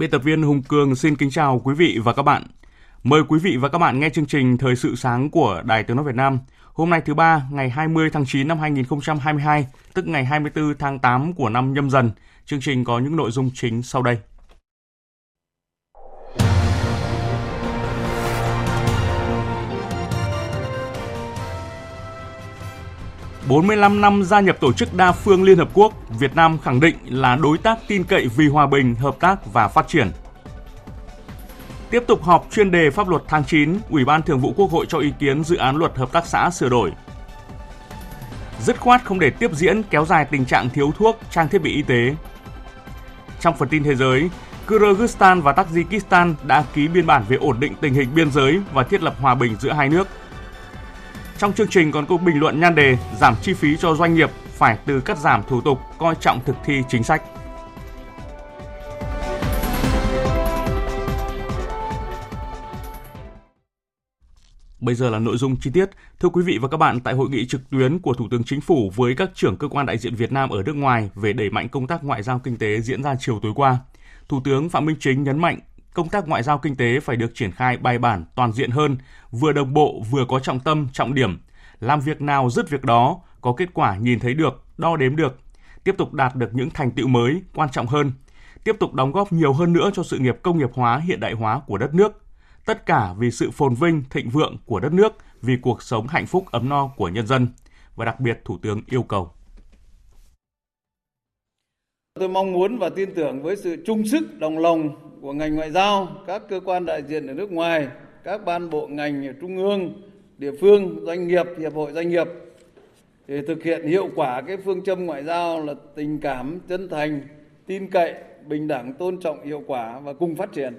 Biên tập viên Hùng Cường xin kính chào quý vị và các bạn. Mời quý vị và các bạn nghe chương trình Thời sự sáng của Đài Tiếng Nói Việt Nam. Hôm nay thứ ba, ngày 20 tháng 9 năm 2022, tức ngày 24 tháng 8 của năm nhâm dần. Chương trình có những nội dung chính sau đây. 45 năm gia nhập Tổ chức Đa phương Liên Hợp Quốc, Việt Nam khẳng định là đối tác tin cậy vì hòa bình, hợp tác và phát triển. Tiếp tục họp chuyên đề pháp luật tháng 9, Ủy ban Thường vụ Quốc hội cho ý kiến dự án luật hợp tác xã sửa đổi. Dứt khoát không để tiếp diễn kéo dài tình trạng thiếu thuốc, trang thiết bị y tế. Trong phần tin thế giới, Kyrgyzstan và Tajikistan đã ký biên bản về ổn định tình hình biên giới và thiết lập hòa bình giữa hai nước – trong chương trình còn có bình luận nhan đề giảm chi phí cho doanh nghiệp phải từ cắt giảm thủ tục, coi trọng thực thi chính sách. Bây giờ là nội dung chi tiết. Thưa quý vị và các bạn, tại hội nghị trực tuyến của Thủ tướng Chính phủ với các trưởng cơ quan đại diện Việt Nam ở nước ngoài về đẩy mạnh công tác ngoại giao kinh tế diễn ra chiều tối qua, Thủ tướng Phạm Minh Chính nhấn mạnh công tác ngoại giao kinh tế phải được triển khai bài bản, toàn diện hơn, vừa đồng bộ vừa có trọng tâm, trọng điểm, làm việc nào dứt việc đó, có kết quả nhìn thấy được, đo đếm được, tiếp tục đạt được những thành tựu mới, quan trọng hơn, tiếp tục đóng góp nhiều hơn nữa cho sự nghiệp công nghiệp hóa, hiện đại hóa của đất nước. Tất cả vì sự phồn vinh, thịnh vượng của đất nước, vì cuộc sống hạnh phúc ấm no của nhân dân. Và đặc biệt Thủ tướng yêu cầu. Tôi mong muốn và tin tưởng với sự chung sức đồng lòng của ngành ngoại giao, các cơ quan đại diện ở nước ngoài, các ban bộ ngành ở trung ương, địa phương, doanh nghiệp, hiệp hội doanh nghiệp để thực hiện hiệu quả cái phương châm ngoại giao là tình cảm, chân thành, tin cậy, bình đẳng, tôn trọng, hiệu quả và cùng phát triển.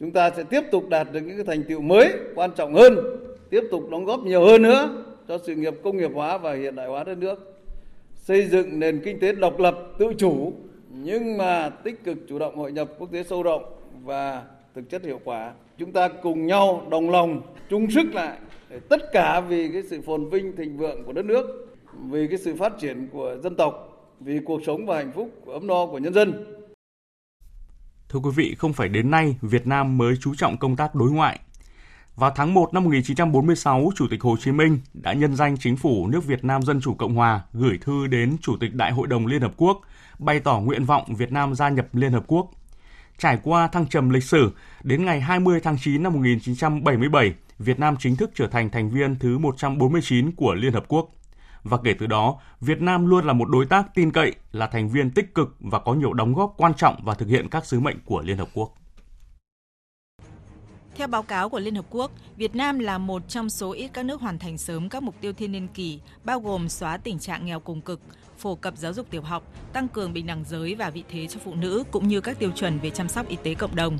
Chúng ta sẽ tiếp tục đạt được những cái thành tựu mới quan trọng hơn, tiếp tục đóng góp nhiều hơn nữa cho sự nghiệp công nghiệp hóa và hiện đại hóa đất nước. Xây dựng nền kinh tế độc lập, tự chủ nhưng mà tích cực chủ động hội nhập quốc tế sâu rộng và thực chất hiệu quả. Chúng ta cùng nhau đồng lòng, chung sức lại để tất cả vì cái sự phồn vinh thịnh vượng của đất nước, vì cái sự phát triển của dân tộc, vì cuộc sống và hạnh phúc ấm no của nhân dân. Thưa quý vị, không phải đến nay Việt Nam mới chú trọng công tác đối ngoại. Vào tháng 1 năm 1946, Chủ tịch Hồ Chí Minh đã nhân danh chính phủ nước Việt Nam Dân Chủ Cộng Hòa gửi thư đến Chủ tịch Đại hội đồng Liên Hợp Quốc bày tỏ nguyện vọng Việt Nam gia nhập Liên Hợp Quốc. Trải qua thăng trầm lịch sử, đến ngày 20 tháng 9 năm 1977, Việt Nam chính thức trở thành thành viên thứ 149 của Liên Hợp Quốc. Và kể từ đó, Việt Nam luôn là một đối tác tin cậy, là thành viên tích cực và có nhiều đóng góp quan trọng vào thực hiện các sứ mệnh của Liên Hợp Quốc. Theo báo cáo của Liên Hợp Quốc, Việt Nam là một trong số ít các nước hoàn thành sớm các mục tiêu thiên niên kỷ, bao gồm xóa tình trạng nghèo cùng cực, phổ cập giáo dục tiểu học, tăng cường bình đẳng giới và vị thế cho phụ nữ cũng như các tiêu chuẩn về chăm sóc y tế cộng đồng.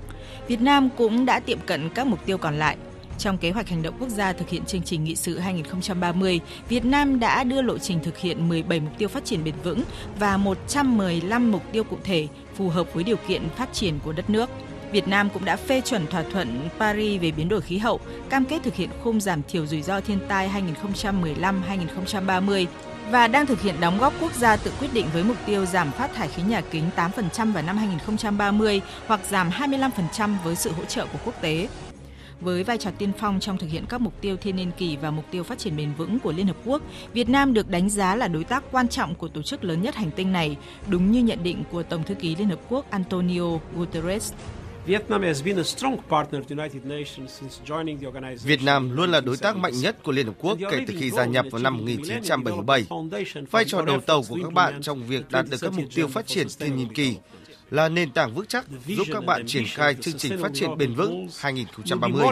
Việt Nam cũng đã tiệm cận các mục tiêu còn lại. Trong kế hoạch hành động quốc gia thực hiện chương trình nghị sự 2030, Việt Nam đã đưa lộ trình thực hiện 17 mục tiêu phát triển bền vững và 115 mục tiêu cụ thể phù hợp với điều kiện phát triển của đất nước. Việt Nam cũng đã phê chuẩn thỏa thuận Paris về biến đổi khí hậu, cam kết thực hiện khung giảm thiểu rủi ro thiên tai 2015-2030 và đang thực hiện đóng góp quốc gia tự quyết định với mục tiêu giảm phát thải khí nhà kính 8% vào năm 2030 hoặc giảm 25% với sự hỗ trợ của quốc tế. Với vai trò tiên phong trong thực hiện các mục tiêu thiên niên kỷ và mục tiêu phát triển bền vững của Liên Hợp Quốc, Việt Nam được đánh giá là đối tác quan trọng của tổ chức lớn nhất hành tinh này, đúng như nhận định của Tổng thư ký Liên Hợp Quốc Antonio Guterres. Việt Nam luôn là đối tác mạnh nhất của Liên Hợp Quốc kể từ khi gia nhập vào năm 1977. Vai trò đầu tàu của các bạn trong việc đạt được các mục tiêu phát triển thiên nhiên kỳ là nền tảng vững chắc giúp các bạn triển khai chương trình phát triển bền vững 2030.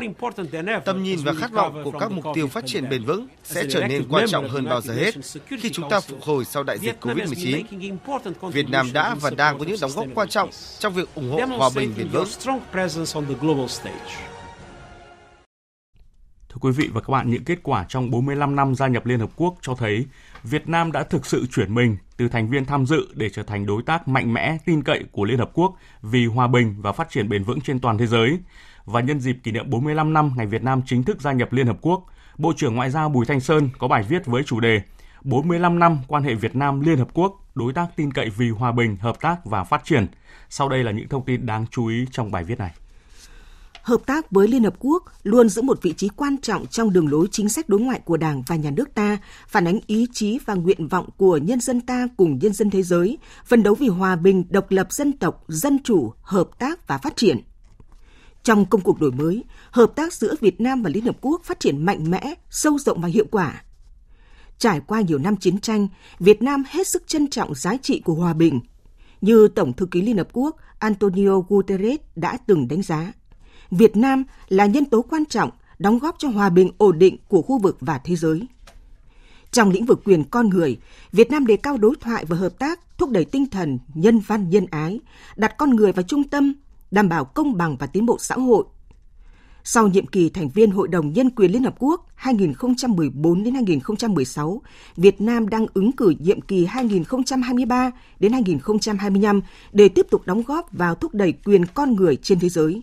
Tầm nhìn và khát vọng của các mục tiêu phát triển bền vững sẽ trở nên quan trọng hơn bao giờ hết khi chúng ta phục hồi sau đại dịch COVID-19. Việt Nam đã và đang có những đóng góp quan trọng trong việc ủng hộ hòa bình bền vững. Thưa quý vị và các bạn, những kết quả trong 45 năm gia nhập Liên Hợp Quốc cho thấy Việt Nam đã thực sự chuyển mình từ thành viên tham dự để trở thành đối tác mạnh mẽ, tin cậy của Liên Hợp Quốc vì hòa bình và phát triển bền vững trên toàn thế giới. Và nhân dịp kỷ niệm 45 năm ngày Việt Nam chính thức gia nhập Liên Hợp Quốc, Bộ trưởng Ngoại giao Bùi Thanh Sơn có bài viết với chủ đề 45 năm quan hệ Việt Nam Liên Hợp Quốc, đối tác tin cậy vì hòa bình, hợp tác và phát triển. Sau đây là những thông tin đáng chú ý trong bài viết này hợp tác với Liên Hợp Quốc luôn giữ một vị trí quan trọng trong đường lối chính sách đối ngoại của Đảng và Nhà nước ta, phản ánh ý chí và nguyện vọng của nhân dân ta cùng nhân dân thế giới, phân đấu vì hòa bình, độc lập dân tộc, dân chủ, hợp tác và phát triển. Trong công cuộc đổi mới, hợp tác giữa Việt Nam và Liên Hợp Quốc phát triển mạnh mẽ, sâu rộng và hiệu quả. Trải qua nhiều năm chiến tranh, Việt Nam hết sức trân trọng giá trị của hòa bình. Như Tổng thư ký Liên Hợp Quốc Antonio Guterres đã từng đánh giá – Việt Nam là nhân tố quan trọng đóng góp cho hòa bình ổn định của khu vực và thế giới. Trong lĩnh vực quyền con người, Việt Nam đề cao đối thoại và hợp tác, thúc đẩy tinh thần nhân văn nhân ái, đặt con người vào trung tâm, đảm bảo công bằng và tiến bộ xã hội. Sau nhiệm kỳ thành viên Hội đồng Nhân quyền Liên Hợp Quốc 2014 đến 2016, Việt Nam đang ứng cử nhiệm kỳ 2023 đến 2025 để tiếp tục đóng góp vào thúc đẩy quyền con người trên thế giới.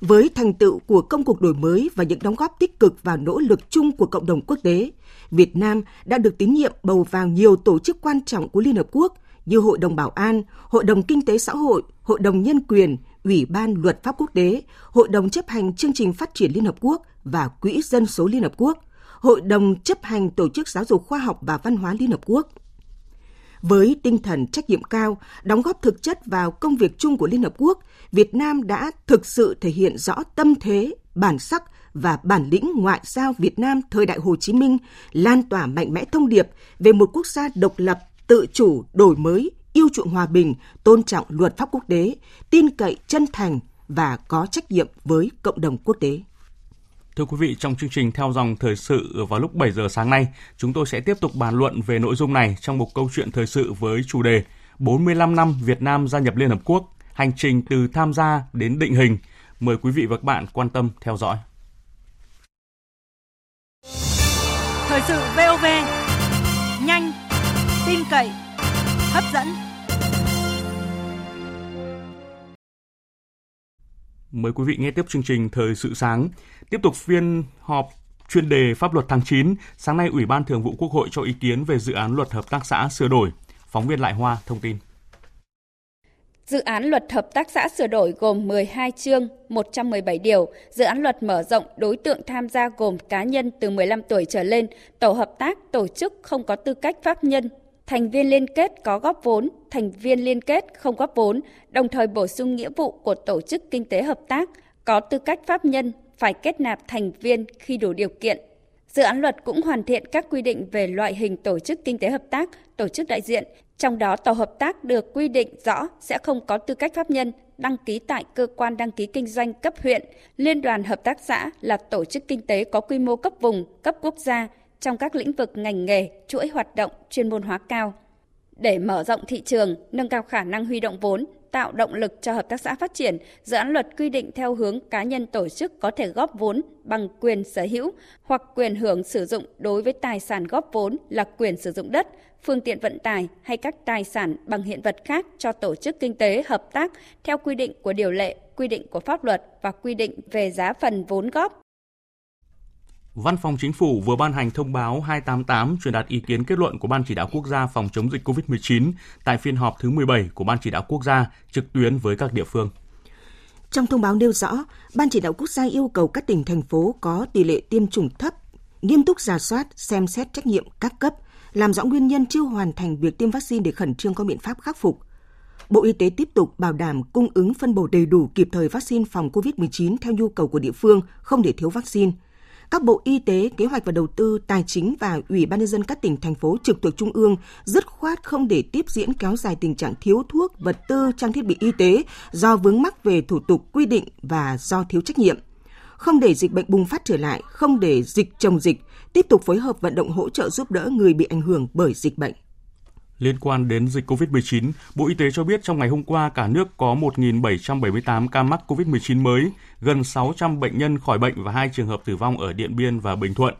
Với thành tựu của công cuộc đổi mới và những đóng góp tích cực vào nỗ lực chung của cộng đồng quốc tế, Việt Nam đã được tín nhiệm bầu vào nhiều tổ chức quan trọng của Liên Hợp Quốc như Hội đồng Bảo an, Hội đồng Kinh tế Xã hội, Hội đồng Nhân quyền, Ủy ban Luật pháp Quốc tế, Hội đồng chấp hành chương trình phát triển Liên Hợp Quốc và Quỹ Dân số Liên Hợp Quốc, Hội đồng chấp hành Tổ chức Giáo dục Khoa học và Văn hóa Liên Hợp Quốc. Với tinh thần trách nhiệm cao, đóng góp thực chất vào công việc chung của Liên Hợp Quốc, Việt Nam đã thực sự thể hiện rõ tâm thế, bản sắc và bản lĩnh ngoại giao Việt Nam thời đại Hồ Chí Minh, lan tỏa mạnh mẽ thông điệp về một quốc gia độc lập, tự chủ, đổi mới, yêu chuộng hòa bình, tôn trọng luật pháp quốc tế, tin cậy chân thành và có trách nhiệm với cộng đồng quốc tế. Thưa quý vị, trong chương trình theo dòng thời sự vào lúc 7 giờ sáng nay, chúng tôi sẽ tiếp tục bàn luận về nội dung này trong một câu chuyện thời sự với chủ đề 45 năm Việt Nam gia nhập Liên Hợp Quốc, hành trình từ tham gia đến định hình. Mời quý vị và các bạn quan tâm theo dõi. Thời sự VOV, nhanh, tin cậy, hấp dẫn. Mời quý vị nghe tiếp chương trình Thời sự sáng. Tiếp tục phiên họp chuyên đề pháp luật tháng 9, sáng nay Ủy ban Thường vụ Quốc hội cho ý kiến về dự án luật hợp tác xã sửa đổi. Phóng viên Lại Hoa thông tin. Dự án luật hợp tác xã sửa đổi gồm 12 chương, 117 điều. Dự án luật mở rộng đối tượng tham gia gồm cá nhân từ 15 tuổi trở lên, tổ hợp tác, tổ chức không có tư cách pháp nhân, thành viên liên kết có góp vốn, thành viên liên kết không góp vốn, đồng thời bổ sung nghĩa vụ của tổ chức kinh tế hợp tác có tư cách pháp nhân phải kết nạp thành viên khi đủ điều kiện. Dự án luật cũng hoàn thiện các quy định về loại hình tổ chức kinh tế hợp tác, tổ chức đại diện, trong đó tổ hợp tác được quy định rõ sẽ không có tư cách pháp nhân đăng ký tại cơ quan đăng ký kinh doanh cấp huyện, liên đoàn hợp tác xã là tổ chức kinh tế có quy mô cấp vùng, cấp quốc gia trong các lĩnh vực ngành nghề, chuỗi hoạt động chuyên môn hóa cao. Để mở rộng thị trường, nâng cao khả năng huy động vốn, tạo động lực cho hợp tác xã phát triển, dự án luật quy định theo hướng cá nhân tổ chức có thể góp vốn bằng quyền sở hữu hoặc quyền hưởng sử dụng đối với tài sản góp vốn là quyền sử dụng đất, phương tiện vận tải hay các tài sản bằng hiện vật khác cho tổ chức kinh tế hợp tác theo quy định của điều lệ, quy định của pháp luật và quy định về giá phần vốn góp. Văn phòng Chính phủ vừa ban hành thông báo 288 truyền đạt ý kiến kết luận của Ban chỉ đạo quốc gia phòng chống dịch COVID-19 tại phiên họp thứ 17 của Ban chỉ đạo quốc gia trực tuyến với các địa phương. Trong thông báo nêu rõ, Ban chỉ đạo quốc gia yêu cầu các tỉnh thành phố có tỷ lệ tiêm chủng thấp, nghiêm túc giả soát, xem xét trách nhiệm các cấp, làm rõ nguyên nhân chưa hoàn thành việc tiêm vaccine để khẩn trương có biện pháp khắc phục. Bộ Y tế tiếp tục bảo đảm cung ứng phân bổ đầy đủ kịp thời vaccine phòng COVID-19 theo nhu cầu của địa phương, không để thiếu vaccine. Các bộ Y tế, Kế hoạch và Đầu tư, Tài chính và Ủy ban nhân dân các tỉnh thành phố trực thuộc trung ương dứt khoát không để tiếp diễn kéo dài tình trạng thiếu thuốc, vật tư, trang thiết bị y tế do vướng mắc về thủ tục quy định và do thiếu trách nhiệm không để dịch bệnh bùng phát trở lại, không để dịch chồng dịch, tiếp tục phối hợp vận động hỗ trợ giúp đỡ người bị ảnh hưởng bởi dịch bệnh. Liên quan đến dịch COVID-19, Bộ Y tế cho biết trong ngày hôm qua cả nước có 1.778 ca mắc COVID-19 mới, gần 600 bệnh nhân khỏi bệnh và hai trường hợp tử vong ở Điện Biên và Bình Thuận.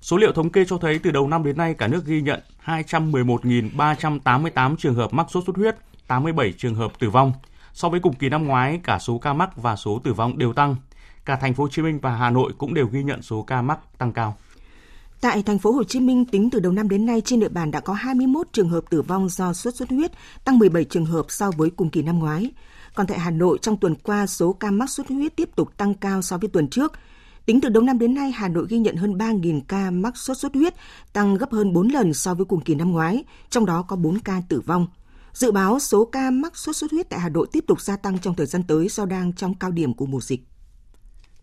Số liệu thống kê cho thấy từ đầu năm đến nay cả nước ghi nhận 211.388 trường hợp mắc sốt xuất huyết, 87 trường hợp tử vong. So với cùng kỳ năm ngoái, cả số ca mắc và số tử vong đều tăng. Cả thành phố Hồ Chí Minh và Hà Nội cũng đều ghi nhận số ca mắc tăng cao. Tại thành phố Hồ Chí Minh, tính từ đầu năm đến nay trên địa bàn đã có 21 trường hợp tử vong do sốt xuất huyết, tăng 17 trường hợp so với cùng kỳ năm ngoái. Còn tại Hà Nội, trong tuần qua, số ca mắc xuất huyết tiếp tục tăng cao so với tuần trước. Tính từ đầu năm đến nay, Hà Nội ghi nhận hơn 3.000 ca mắc sốt xuất huyết, tăng gấp hơn 4 lần so với cùng kỳ năm ngoái, trong đó có 4 ca tử vong. Dự báo số ca mắc sốt xuất huyết tại Hà Nội tiếp tục gia tăng trong thời gian tới do đang trong cao điểm của mùa dịch.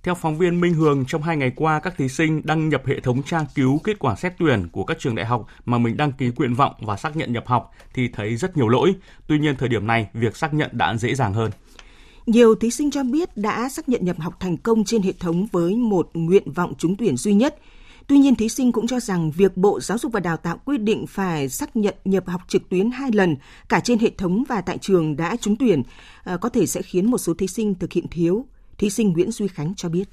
Theo phóng viên Minh Hường, trong hai ngày qua, các thí sinh đăng nhập hệ thống tra cứu kết quả xét tuyển của các trường đại học mà mình đăng ký nguyện vọng và xác nhận nhập học thì thấy rất nhiều lỗi. Tuy nhiên, thời điểm này, việc xác nhận đã dễ dàng hơn. Nhiều thí sinh cho biết đã xác nhận nhập học thành công trên hệ thống với một nguyện vọng trúng tuyển duy nhất. Tuy nhiên, thí sinh cũng cho rằng việc Bộ Giáo dục và Đào tạo quy định phải xác nhận nhập học trực tuyến hai lần cả trên hệ thống và tại trường đã trúng tuyển ờ, có thể sẽ khiến một số thí sinh thực hiện thiếu. Thí sinh Nguyễn Duy Khánh cho biết.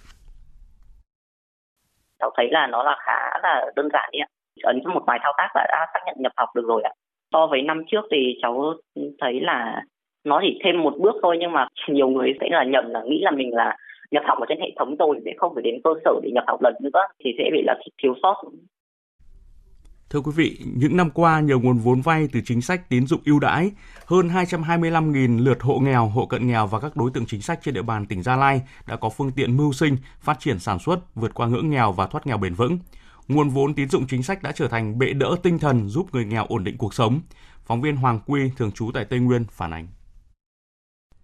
Cháu thấy là nó là khá là đơn giản đấy ạ. Ấn một vài thao tác là đã xác nhận nhập học được rồi ạ. So với năm trước thì cháu thấy là nó chỉ thêm một bước thôi, nhưng mà nhiều người sẽ là nhầm là nghĩ là mình là nhập học ở trên hệ thống rồi, sẽ không phải đến cơ sở để nhập học lần nữa, thì sẽ bị là thiếu sót Thưa quý vị, những năm qua nhờ nguồn vốn vay từ chính sách tín dụng ưu đãi, hơn 225.000 lượt hộ nghèo, hộ cận nghèo và các đối tượng chính sách trên địa bàn tỉnh Gia Lai đã có phương tiện mưu sinh, phát triển sản xuất, vượt qua ngưỡng nghèo và thoát nghèo bền vững. Nguồn vốn tín dụng chính sách đã trở thành bệ đỡ tinh thần giúp người nghèo ổn định cuộc sống. Phóng viên Hoàng Quy thường trú tại Tây Nguyên phản ánh.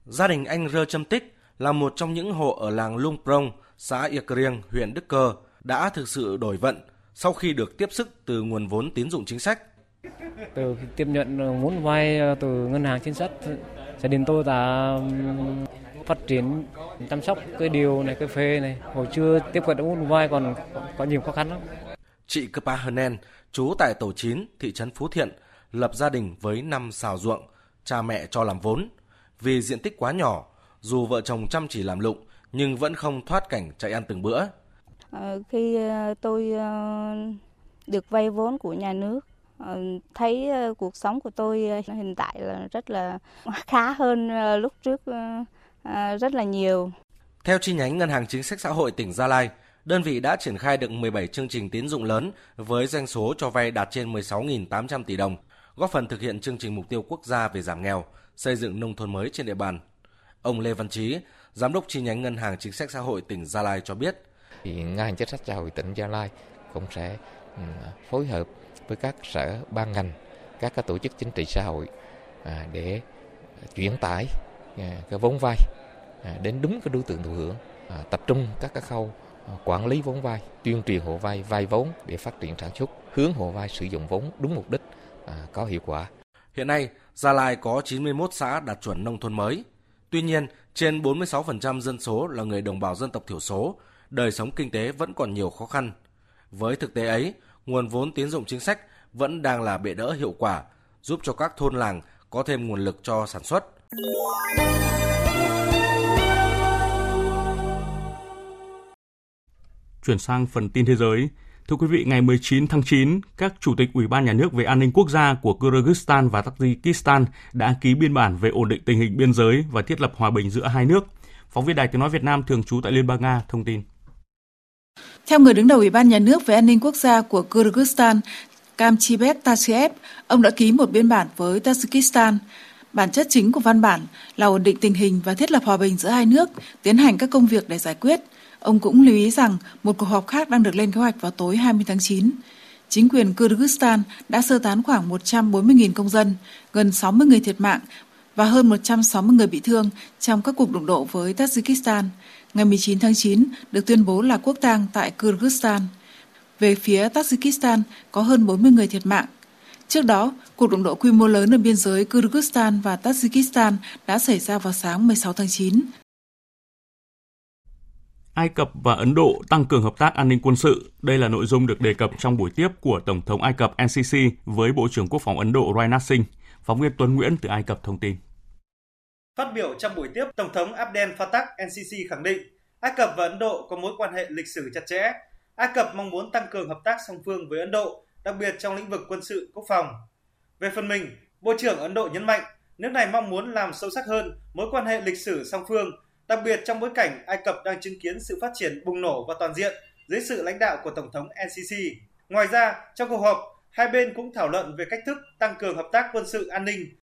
Gia đình anh Rơ Trâm Tích là một trong những hộ ở làng Lung Prong, xã Yạc Krieng, huyện Đức Cơ đã thực sự đổi vận sau khi được tiếp sức từ nguồn vốn tín dụng chính sách. Từ tiếp nhận vốn vay từ ngân hàng chính sách, gia đình tôi đã phát triển chăm sóc cây điều này, cây phê này. Hồi chưa tiếp cận vốn vay còn có nhiều khó khăn lắm. Chị Kpa Hnen, trú tại tổ 9, thị trấn Phú Thiện, lập gia đình với 5 xào ruộng, cha mẹ cho làm vốn. Vì diện tích quá nhỏ, dù vợ chồng chăm chỉ làm lụng nhưng vẫn không thoát cảnh chạy ăn từng bữa. Ờ, khi ờ, tôi ờ, được vay vốn của nhà nước thấy cuộc sống của tôi hiện tại là rất là khá hơn lúc trước rất là nhiều. Theo chi nhánh Ngân hàng Chính sách Xã hội tỉnh Gia Lai, đơn vị đã triển khai được 17 chương trình tín dụng lớn với doanh số cho vay đạt trên 16.800 tỷ đồng, góp phần thực hiện chương trình mục tiêu quốc gia về giảm nghèo, xây dựng nông thôn mới trên địa bàn. Ông Lê Văn Trí, Giám đốc chi nhánh Ngân hàng Chính sách Xã hội tỉnh Gia Lai cho biết, thì ngành chính sách xã hội tỉnh Gia Lai cũng sẽ ừ, phối hợp với các sở ban ngành, các cái tổ chức chính trị xã hội à, để chuyển tải à, cái vốn vay à, đến đúng cái đối tượng thụ hưởng, tập trung các cái khâu quản lý vốn vay, tuyên truyền hộ vay, vay vốn để phát triển sản xuất, hướng hộ vay sử dụng vốn đúng mục đích, có hiệu quả. Hiện nay, Gia Lai có 91 xã đạt chuẩn nông thôn mới. Tuy nhiên, trên 46% dân số là người đồng bào dân tộc thiểu số, đời sống kinh tế vẫn còn nhiều khó khăn. Với thực tế ấy, nguồn vốn tín dụng chính sách vẫn đang là bệ đỡ hiệu quả, giúp cho các thôn làng có thêm nguồn lực cho sản xuất. Chuyển sang phần tin thế giới. Thưa quý vị, ngày 19 tháng 9, các chủ tịch Ủy ban Nhà nước về an ninh quốc gia của Kyrgyzstan và Tajikistan đã ký biên bản về ổn định tình hình biên giới và thiết lập hòa bình giữa hai nước. Phóng viên Đài Tiếng Nói Việt Nam thường trú tại Liên bang Nga thông tin. Theo người đứng đầu Ủy ban Nhà nước về an ninh quốc gia của Kyrgyzstan, Kamchibet Tashiev, ông đã ký một biên bản với Tajikistan. Bản chất chính của văn bản là ổn định tình hình và thiết lập hòa bình giữa hai nước, tiến hành các công việc để giải quyết. Ông cũng lưu ý rằng một cuộc họp khác đang được lên kế hoạch vào tối 20 tháng 9. Chính quyền Kyrgyzstan đã sơ tán khoảng 140.000 công dân, gần 60 người thiệt mạng và hơn 160 người bị thương trong các cuộc đụng độ với Tajikistan. Ngày 19 tháng 9 được tuyên bố là quốc tang tại Kyrgyzstan. Về phía Tajikistan có hơn 40 người thiệt mạng. Trước đó, cuộc đụng độ quy mô lớn ở biên giới Kyrgyzstan và Tajikistan đã xảy ra vào sáng 16 tháng 9. Ai Cập và Ấn Độ tăng cường hợp tác an ninh quân sự. Đây là nội dung được đề cập trong buổi tiếp của Tổng thống Ai Cập NCC với Bộ trưởng Quốc phòng Ấn Độ Rajnath Singh. Phóng viên Tuấn Nguyễn từ Ai Cập thông tin. Phát biểu trong buổi tiếp, Tổng thống Abdel Fattah NCC khẳng định Ai Cập và Ấn Độ có mối quan hệ lịch sử chặt chẽ. Ai Cập mong muốn tăng cường hợp tác song phương với Ấn Độ, đặc biệt trong lĩnh vực quân sự quốc phòng. Về phần mình, Bộ trưởng Ấn Độ nhấn mạnh nước này mong muốn làm sâu sắc hơn mối quan hệ lịch sử song phương đặc biệt trong bối cảnh Ai Cập đang chứng kiến sự phát triển bùng nổ và toàn diện dưới sự lãnh đạo của Tổng thống NCC. Ngoài ra, trong cuộc họp, hai bên cũng thảo luận về cách thức tăng cường hợp tác quân sự an ninh.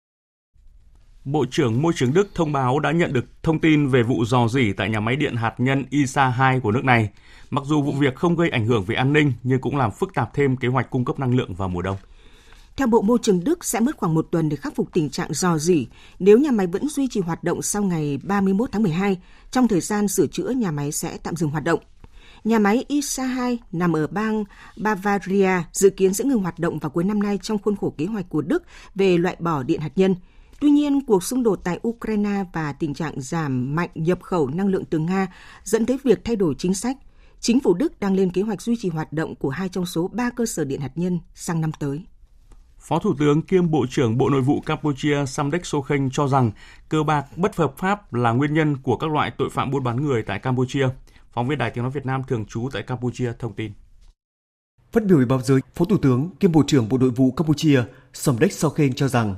Bộ trưởng Môi trường Đức thông báo đã nhận được thông tin về vụ dò dỉ tại nhà máy điện hạt nhân ISA 2 của nước này. Mặc dù vụ việc không gây ảnh hưởng về an ninh nhưng cũng làm phức tạp thêm kế hoạch cung cấp năng lượng vào mùa đông. Theo Bộ Môi trường Đức sẽ mất khoảng một tuần để khắc phục tình trạng dò dỉ nếu nhà máy vẫn duy trì hoạt động sau ngày 31 tháng 12. Trong thời gian sửa chữa, nhà máy sẽ tạm dừng hoạt động. Nhà máy ISA 2 nằm ở bang Bavaria dự kiến sẽ ngừng hoạt động vào cuối năm nay trong khuôn khổ kế hoạch của Đức về loại bỏ điện hạt nhân. Tuy nhiên, cuộc xung đột tại Ukraine và tình trạng giảm mạnh nhập khẩu năng lượng từ Nga dẫn tới việc thay đổi chính sách. Chính phủ Đức đang lên kế hoạch duy trì hoạt động của hai trong số ba cơ sở điện hạt nhân sang năm tới. Phó Thủ tướng kiêm Bộ trưởng Bộ Nội vụ Campuchia Samdech Sokheng cho rằng cơ bạc bất hợp pháp là nguyên nhân của các loại tội phạm buôn bán người tại Campuchia. Phóng viên Đài Tiếng Nói Việt Nam thường trú tại Campuchia thông tin. Phát biểu với báo giới, Phó Thủ tướng kiêm Bộ trưởng Bộ Nội vụ Campuchia Samdech Sokheng cho rằng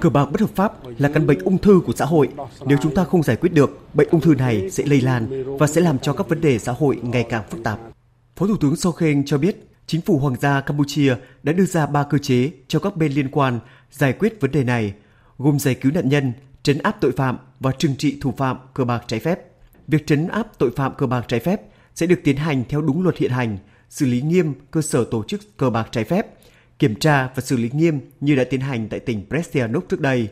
Cờ bạc bất hợp pháp là căn bệnh ung thư của xã hội. Nếu chúng ta không giải quyết được, bệnh ung thư này sẽ lây lan và sẽ làm cho các vấn đề xã hội ngày càng phức tạp. Phó Thủ tướng Sokhen cho biết, chính phủ Hoàng gia Campuchia đã đưa ra ba cơ chế cho các bên liên quan giải quyết vấn đề này, gồm giải cứu nạn nhân, trấn áp tội phạm và trừng trị thủ phạm cờ bạc trái phép. Việc trấn áp tội phạm cờ bạc trái phép sẽ được tiến hành theo đúng luật hiện hành, xử lý nghiêm cơ sở tổ chức cờ bạc trái phép, kiểm tra và xử lý nghiêm như đã tiến hành tại tỉnh Prestianok trước đây.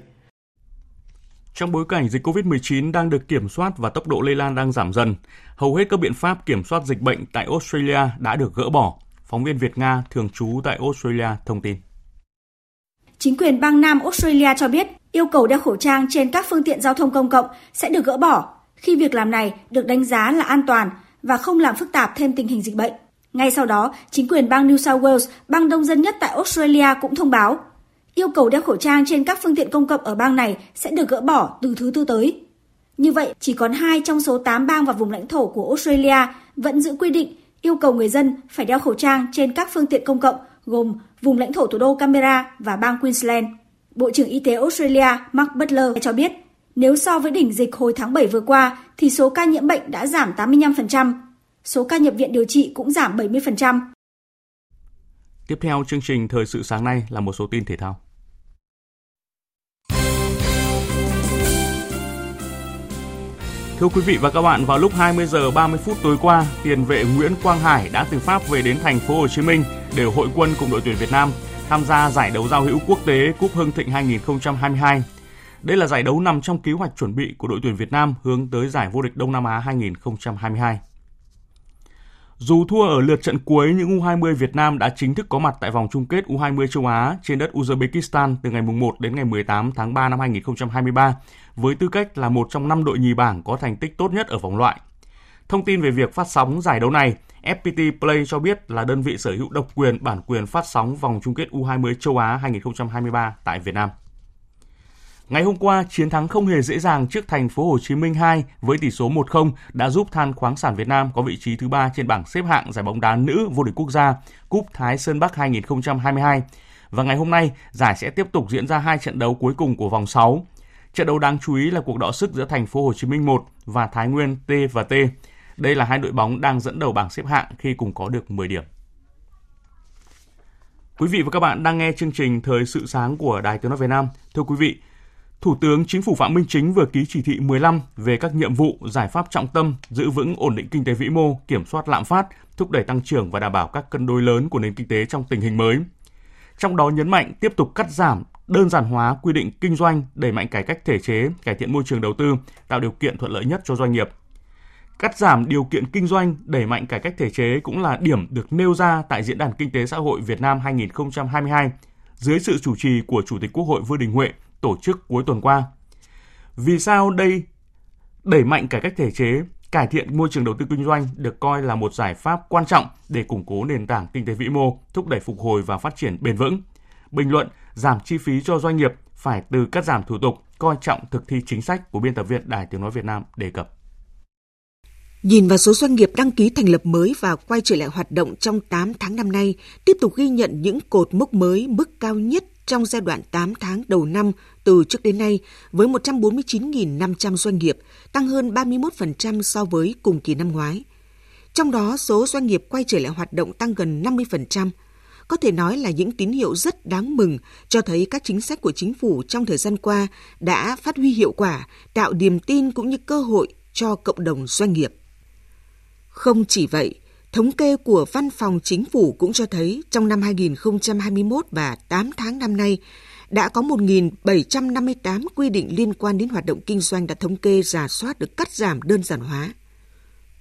Trong bối cảnh dịch COVID-19 đang được kiểm soát và tốc độ lây lan đang giảm dần, hầu hết các biện pháp kiểm soát dịch bệnh tại Australia đã được gỡ bỏ. Phóng viên Việt Nga thường trú tại Australia thông tin. Chính quyền bang Nam Australia cho biết yêu cầu đeo khẩu trang trên các phương tiện giao thông công cộng sẽ được gỡ bỏ khi việc làm này được đánh giá là an toàn và không làm phức tạp thêm tình hình dịch bệnh. Ngay sau đó, chính quyền bang New South Wales, bang đông dân nhất tại Australia cũng thông báo yêu cầu đeo khẩu trang trên các phương tiện công cộng ở bang này sẽ được gỡ bỏ từ thứ tư tới. Như vậy, chỉ còn 2 trong số 8 bang và vùng lãnh thổ của Australia vẫn giữ quy định yêu cầu người dân phải đeo khẩu trang trên các phương tiện công cộng gồm vùng lãnh thổ thủ đô Canberra và bang Queensland. Bộ trưởng Y tế Australia Mark Butler cho biết, nếu so với đỉnh dịch hồi tháng 7 vừa qua thì số ca nhiễm bệnh đã giảm 85%, số ca nhập viện điều trị cũng giảm 70%. Tiếp theo chương trình Thời sự sáng nay là một số tin thể thao. Thưa quý vị và các bạn, vào lúc 20 giờ 30 phút tối qua, tiền vệ Nguyễn Quang Hải đã từ Pháp về đến thành phố Hồ Chí Minh để hội quân cùng đội tuyển Việt Nam tham gia giải đấu giao hữu quốc tế Cúp Hưng Thịnh 2022. Đây là giải đấu nằm trong kế hoạch chuẩn bị của đội tuyển Việt Nam hướng tới giải vô địch Đông Nam Á 2022. Dù thua ở lượt trận cuối, những U20 Việt Nam đã chính thức có mặt tại vòng chung kết U20 châu Á trên đất Uzbekistan từ ngày 1 đến ngày 18 tháng 3 năm 2023 với tư cách là một trong năm đội nhì bảng có thành tích tốt nhất ở vòng loại. Thông tin về việc phát sóng giải đấu này, FPT Play cho biết là đơn vị sở hữu độc quyền bản quyền phát sóng vòng chung kết U20 châu Á 2023 tại Việt Nam. Ngày hôm qua, chiến thắng không hề dễ dàng trước thành phố Hồ Chí Minh 2 với tỷ số 1-0 đã giúp Than khoáng sản Việt Nam có vị trí thứ ba trên bảng xếp hạng giải bóng đá nữ vô địch quốc gia Cúp Thái Sơn Bắc 2022. Và ngày hôm nay, giải sẽ tiếp tục diễn ra hai trận đấu cuối cùng của vòng 6. Trận đấu đáng chú ý là cuộc đọ sức giữa thành phố Hồ Chí Minh 1 và Thái Nguyên T và T. Đây là hai đội bóng đang dẫn đầu bảng xếp hạng khi cùng có được 10 điểm. Quý vị và các bạn đang nghe chương trình Thời sự sáng của Đài Tiếng nói Việt Nam. Thưa quý vị, Thủ tướng Chính phủ Phạm Minh Chính vừa ký chỉ thị 15 về các nhiệm vụ, giải pháp trọng tâm giữ vững ổn định kinh tế vĩ mô, kiểm soát lạm phát, thúc đẩy tăng trưởng và đảm bảo các cân đối lớn của nền kinh tế trong tình hình mới. Trong đó nhấn mạnh tiếp tục cắt giảm đơn giản hóa quy định kinh doanh, đẩy mạnh cải cách thể chế, cải thiện môi trường đầu tư, tạo điều kiện thuận lợi nhất cho doanh nghiệp. Cắt giảm điều kiện kinh doanh, đẩy mạnh cải cách thể chế cũng là điểm được nêu ra tại Diễn đàn Kinh tế Xã hội Việt Nam 2022 dưới sự chủ trì của Chủ tịch Quốc hội Vương Đình Huệ tổ chức cuối tuần qua. Vì sao đây đẩy mạnh cải cách thể chế, cải thiện môi trường đầu tư kinh doanh được coi là một giải pháp quan trọng để củng cố nền tảng kinh tế vĩ mô, thúc đẩy phục hồi và phát triển bền vững. Bình luận giảm chi phí cho doanh nghiệp phải từ cắt giảm thủ tục, coi trọng thực thi chính sách của biên tập viên Đài Tiếng Nói Việt Nam đề cập. Nhìn vào số doanh nghiệp đăng ký thành lập mới và quay trở lại hoạt động trong 8 tháng năm nay, tiếp tục ghi nhận những cột mốc mới mức cao nhất trong giai đoạn 8 tháng đầu năm từ trước đến nay với 149.500 doanh nghiệp, tăng hơn 31% so với cùng kỳ năm ngoái. Trong đó, số doanh nghiệp quay trở lại hoạt động tăng gần 50%, có thể nói là những tín hiệu rất đáng mừng cho thấy các chính sách của chính phủ trong thời gian qua đã phát huy hiệu quả, tạo niềm tin cũng như cơ hội cho cộng đồng doanh nghiệp. Không chỉ vậy, thống kê của Văn phòng Chính phủ cũng cho thấy trong năm 2021 và 8 tháng năm nay, đã có 1.758 quy định liên quan đến hoạt động kinh doanh đã thống kê giả soát được cắt giảm đơn giản hóa.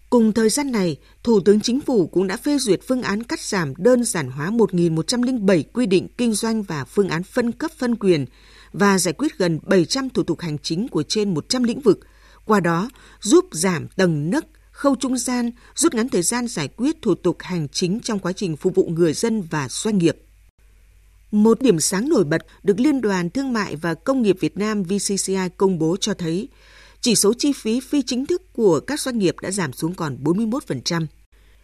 Cùng thời gian này, Thủ tướng Chính phủ cũng đã phê duyệt phương án cắt giảm đơn giản hóa 1.107 quy định kinh doanh và phương án phân cấp phân quyền và giải quyết gần 700 thủ tục hành chính của trên 100 lĩnh vực, qua đó giúp giảm tầng nấc khâu trung gian, rút ngắn thời gian giải quyết thủ tục hành chính trong quá trình phục vụ người dân và doanh nghiệp. Một điểm sáng nổi bật được Liên đoàn Thương mại và Công nghiệp Việt Nam VCCI công bố cho thấy chỉ số chi phí phi chính thức của các doanh nghiệp đã giảm xuống còn 41%.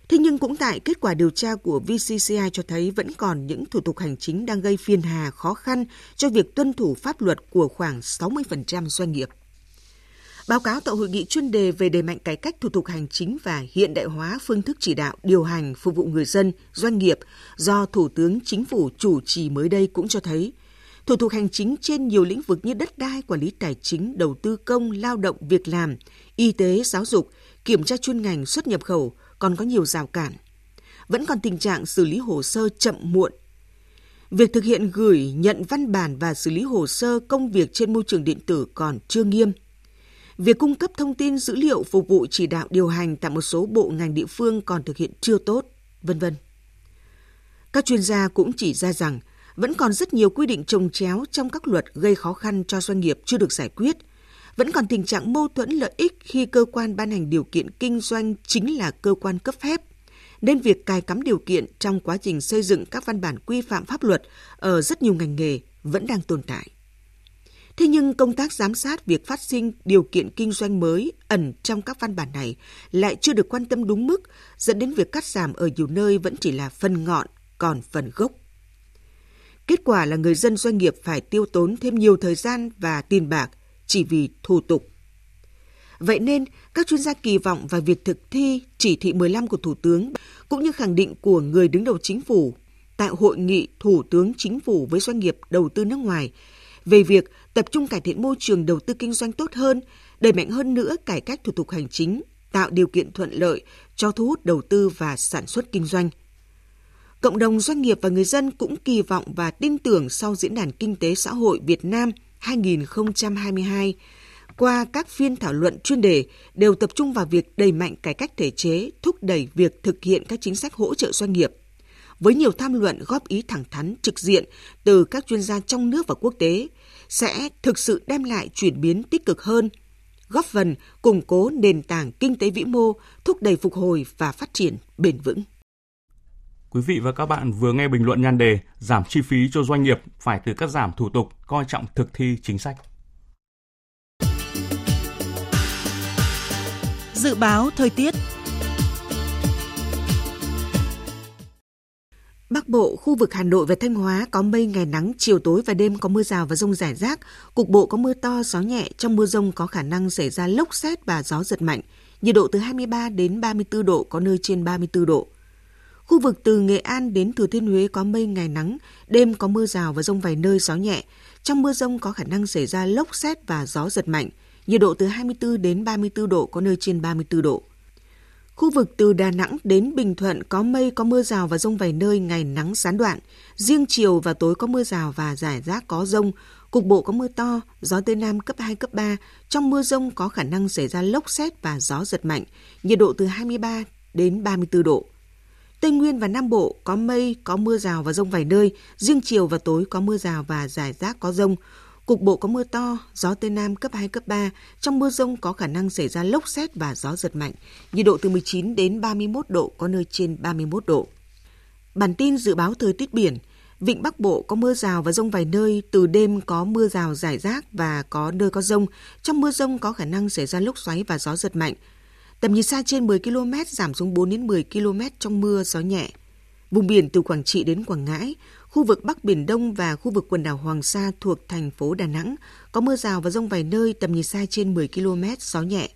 Thế nhưng cũng tại kết quả điều tra của VCCI cho thấy vẫn còn những thủ tục hành chính đang gây phiền hà khó khăn cho việc tuân thủ pháp luật của khoảng 60% doanh nghiệp. Báo cáo tại hội nghị chuyên đề về đẩy mạnh cải cách thủ tục hành chính và hiện đại hóa phương thức chỉ đạo điều hành phục vụ người dân, doanh nghiệp do Thủ tướng Chính phủ chủ trì mới đây cũng cho thấy thủ tục hành chính trên nhiều lĩnh vực như đất đai, quản lý tài chính, đầu tư công, lao động, việc làm, y tế, giáo dục, kiểm tra chuyên ngành xuất nhập khẩu còn có nhiều rào cản. Vẫn còn tình trạng xử lý hồ sơ chậm muộn. Việc thực hiện gửi, nhận văn bản và xử lý hồ sơ công việc trên môi trường điện tử còn chưa nghiêm – Việc cung cấp thông tin dữ liệu phục vụ chỉ đạo điều hành tại một số bộ ngành địa phương còn thực hiện chưa tốt, vân vân. Các chuyên gia cũng chỉ ra rằng vẫn còn rất nhiều quy định trồng chéo trong các luật gây khó khăn cho doanh nghiệp chưa được giải quyết. Vẫn còn tình trạng mâu thuẫn lợi ích khi cơ quan ban hành điều kiện kinh doanh chính là cơ quan cấp phép, nên việc cài cắm điều kiện trong quá trình xây dựng các văn bản quy phạm pháp luật ở rất nhiều ngành nghề vẫn đang tồn tại. Thế nhưng công tác giám sát việc phát sinh điều kiện kinh doanh mới ẩn trong các văn bản này lại chưa được quan tâm đúng mức, dẫn đến việc cắt giảm ở nhiều nơi vẫn chỉ là phần ngọn, còn phần gốc. Kết quả là người dân doanh nghiệp phải tiêu tốn thêm nhiều thời gian và tiền bạc chỉ vì thủ tục. Vậy nên, các chuyên gia kỳ vọng vào việc thực thi chỉ thị 15 của Thủ tướng cũng như khẳng định của người đứng đầu chính phủ tại hội nghị Thủ tướng Chính phủ với doanh nghiệp đầu tư nước ngoài về việc tập trung cải thiện môi trường đầu tư kinh doanh tốt hơn, đẩy mạnh hơn nữa cải cách thủ tục hành chính, tạo điều kiện thuận lợi cho thu hút đầu tư và sản xuất kinh doanh. Cộng đồng doanh nghiệp và người dân cũng kỳ vọng và tin tưởng sau Diễn đàn Kinh tế Xã hội Việt Nam 2022 qua các phiên thảo luận chuyên đề đều tập trung vào việc đẩy mạnh cải cách thể chế, thúc đẩy việc thực hiện các chính sách hỗ trợ doanh nghiệp. Với nhiều tham luận góp ý thẳng thắn trực diện từ các chuyên gia trong nước và quốc tế, sẽ thực sự đem lại chuyển biến tích cực hơn, góp phần củng cố nền tảng kinh tế vĩ mô, thúc đẩy phục hồi và phát triển bền vững. Quý vị và các bạn vừa nghe bình luận nhan đề giảm chi phí cho doanh nghiệp phải từ cắt giảm thủ tục, coi trọng thực thi chính sách. Dự báo thời tiết Bắc Bộ, khu vực Hà Nội và Thanh Hóa có mây ngày nắng, chiều tối và đêm có mưa rào và rông rải rác. Cục bộ có mưa to, gió nhẹ, trong mưa rông có khả năng xảy ra lốc xét và gió giật mạnh. Nhiệt độ từ 23 đến 34 độ, có nơi trên 34 độ. Khu vực từ Nghệ An đến Thừa Thiên Huế có mây ngày nắng, đêm có mưa rào và rông vài nơi gió nhẹ. Trong mưa rông có khả năng xảy ra lốc xét và gió giật mạnh. Nhiệt độ từ 24 đến 34 độ, có nơi trên 34 độ. Khu vực từ Đà Nẵng đến Bình Thuận có mây, có mưa rào và rông vài nơi, ngày nắng gián đoạn. Riêng chiều và tối có mưa rào và rải rác có rông. Cục bộ có mưa to, gió Tây Nam cấp 2, cấp 3. Trong mưa rông có khả năng xảy ra lốc xét và gió giật mạnh. Nhiệt độ từ 23 đến 34 độ. Tây Nguyên và Nam Bộ có mây, có mưa rào và rông vài nơi. Riêng chiều và tối có mưa rào và rải rác có rông. Cục bộ có mưa to, gió Tây Nam cấp 2, cấp 3. Trong mưa rông có khả năng xảy ra lốc xét và gió giật mạnh. Nhiệt độ từ 19 đến 31 độ, có nơi trên 31 độ. Bản tin dự báo thời tiết biển. Vịnh Bắc Bộ có mưa rào và rông vài nơi, từ đêm có mưa rào rải rác và có nơi có rông. Trong mưa rông có khả năng xảy ra lốc xoáy và gió giật mạnh. Tầm nhìn xa trên 10 km giảm xuống 4 đến 10 km trong mưa gió nhẹ. Vùng biển từ Quảng Trị đến Quảng Ngãi, khu vực Bắc Biển Đông và khu vực quần đảo Hoàng Sa thuộc thành phố Đà Nẵng có mưa rào và rông vài nơi tầm nhìn xa trên 10 km, gió nhẹ.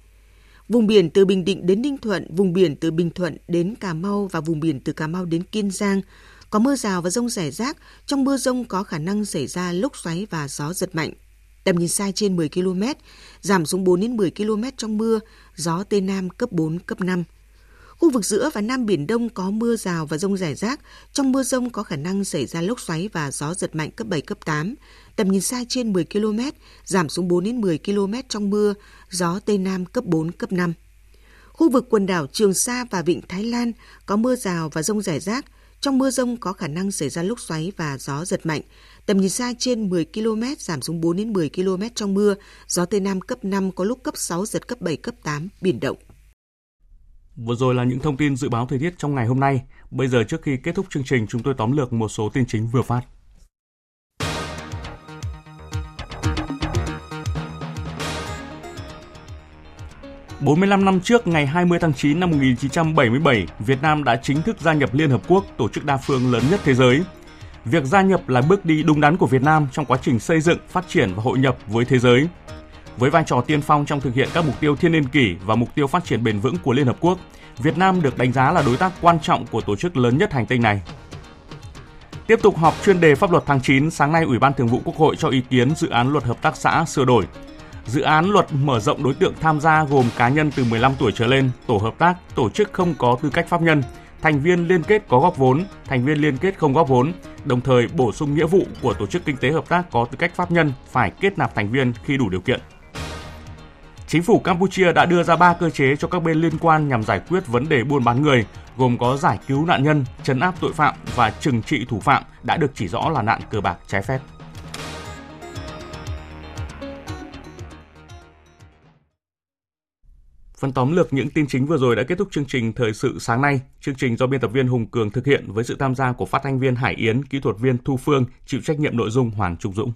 Vùng biển từ Bình Định đến Ninh Thuận, vùng biển từ Bình Thuận đến Cà Mau và vùng biển từ Cà Mau đến Kiên Giang có mưa rào và rông rải rác. Trong mưa rông có khả năng xảy ra lốc xoáy và gió giật mạnh. Tầm nhìn xa trên 10 km, giảm xuống 4 đến 10 km trong mưa, gió Tây Nam cấp 4, cấp 5. Khu vực giữa và Nam Biển Đông có mưa rào và rông rải rác. Trong mưa rông có khả năng xảy ra lốc xoáy và gió giật mạnh cấp 7, cấp 8. Tầm nhìn xa trên 10 km, giảm xuống 4 đến 10 km trong mưa, gió Tây Nam cấp 4, cấp 5. Khu vực quần đảo Trường Sa và Vịnh Thái Lan có mưa rào và rông rải rác. Trong mưa rông có khả năng xảy ra lốc xoáy và gió giật mạnh. Tầm nhìn xa trên 10 km, giảm xuống 4 đến 10 km trong mưa, gió Tây Nam cấp 5 có lúc cấp 6, giật cấp 7, cấp 8, biển động. Vừa rồi là những thông tin dự báo thời tiết trong ngày hôm nay. Bây giờ trước khi kết thúc chương trình, chúng tôi tóm lược một số tin chính vừa phát. ...45 năm trước, ngày 20 tháng 9 năm 1977, Việt Nam đã chính thức gia nhập Liên Hợp Quốc, tổ chức đa phương lớn nhất thế giới. Việc gia nhập là bước đi đúng đắn của Việt Nam trong quá trình xây dựng, phát triển và hội nhập với thế giới. Với vai trò tiên phong trong thực hiện các mục tiêu thiên niên kỷ và mục tiêu phát triển bền vững của Liên Hợp Quốc, Việt Nam được đánh giá là đối tác quan trọng của tổ chức lớn nhất hành tinh này. Tiếp tục họp chuyên đề pháp luật tháng 9, sáng nay Ủy ban Thường vụ Quốc hội cho ý kiến dự án luật hợp tác xã sửa đổi. Dự án luật mở rộng đối tượng tham gia gồm cá nhân từ 15 tuổi trở lên, tổ hợp tác, tổ chức không có tư cách pháp nhân, thành viên liên kết có góp vốn, thành viên liên kết không góp vốn, đồng thời bổ sung nghĩa vụ của tổ chức kinh tế hợp tác có tư cách pháp nhân phải kết nạp thành viên khi đủ điều kiện. Chính phủ Campuchia đã đưa ra 3 cơ chế cho các bên liên quan nhằm giải quyết vấn đề buôn bán người, gồm có giải cứu nạn nhân, chấn áp tội phạm và trừng trị thủ phạm đã được chỉ rõ là nạn cờ bạc trái phép. Phần tóm lược những tin chính vừa rồi đã kết thúc chương trình Thời sự sáng nay. Chương trình do biên tập viên Hùng Cường thực hiện với sự tham gia của phát thanh viên Hải Yến, kỹ thuật viên Thu Phương, chịu trách nhiệm nội dung Hoàng Trung Dũng.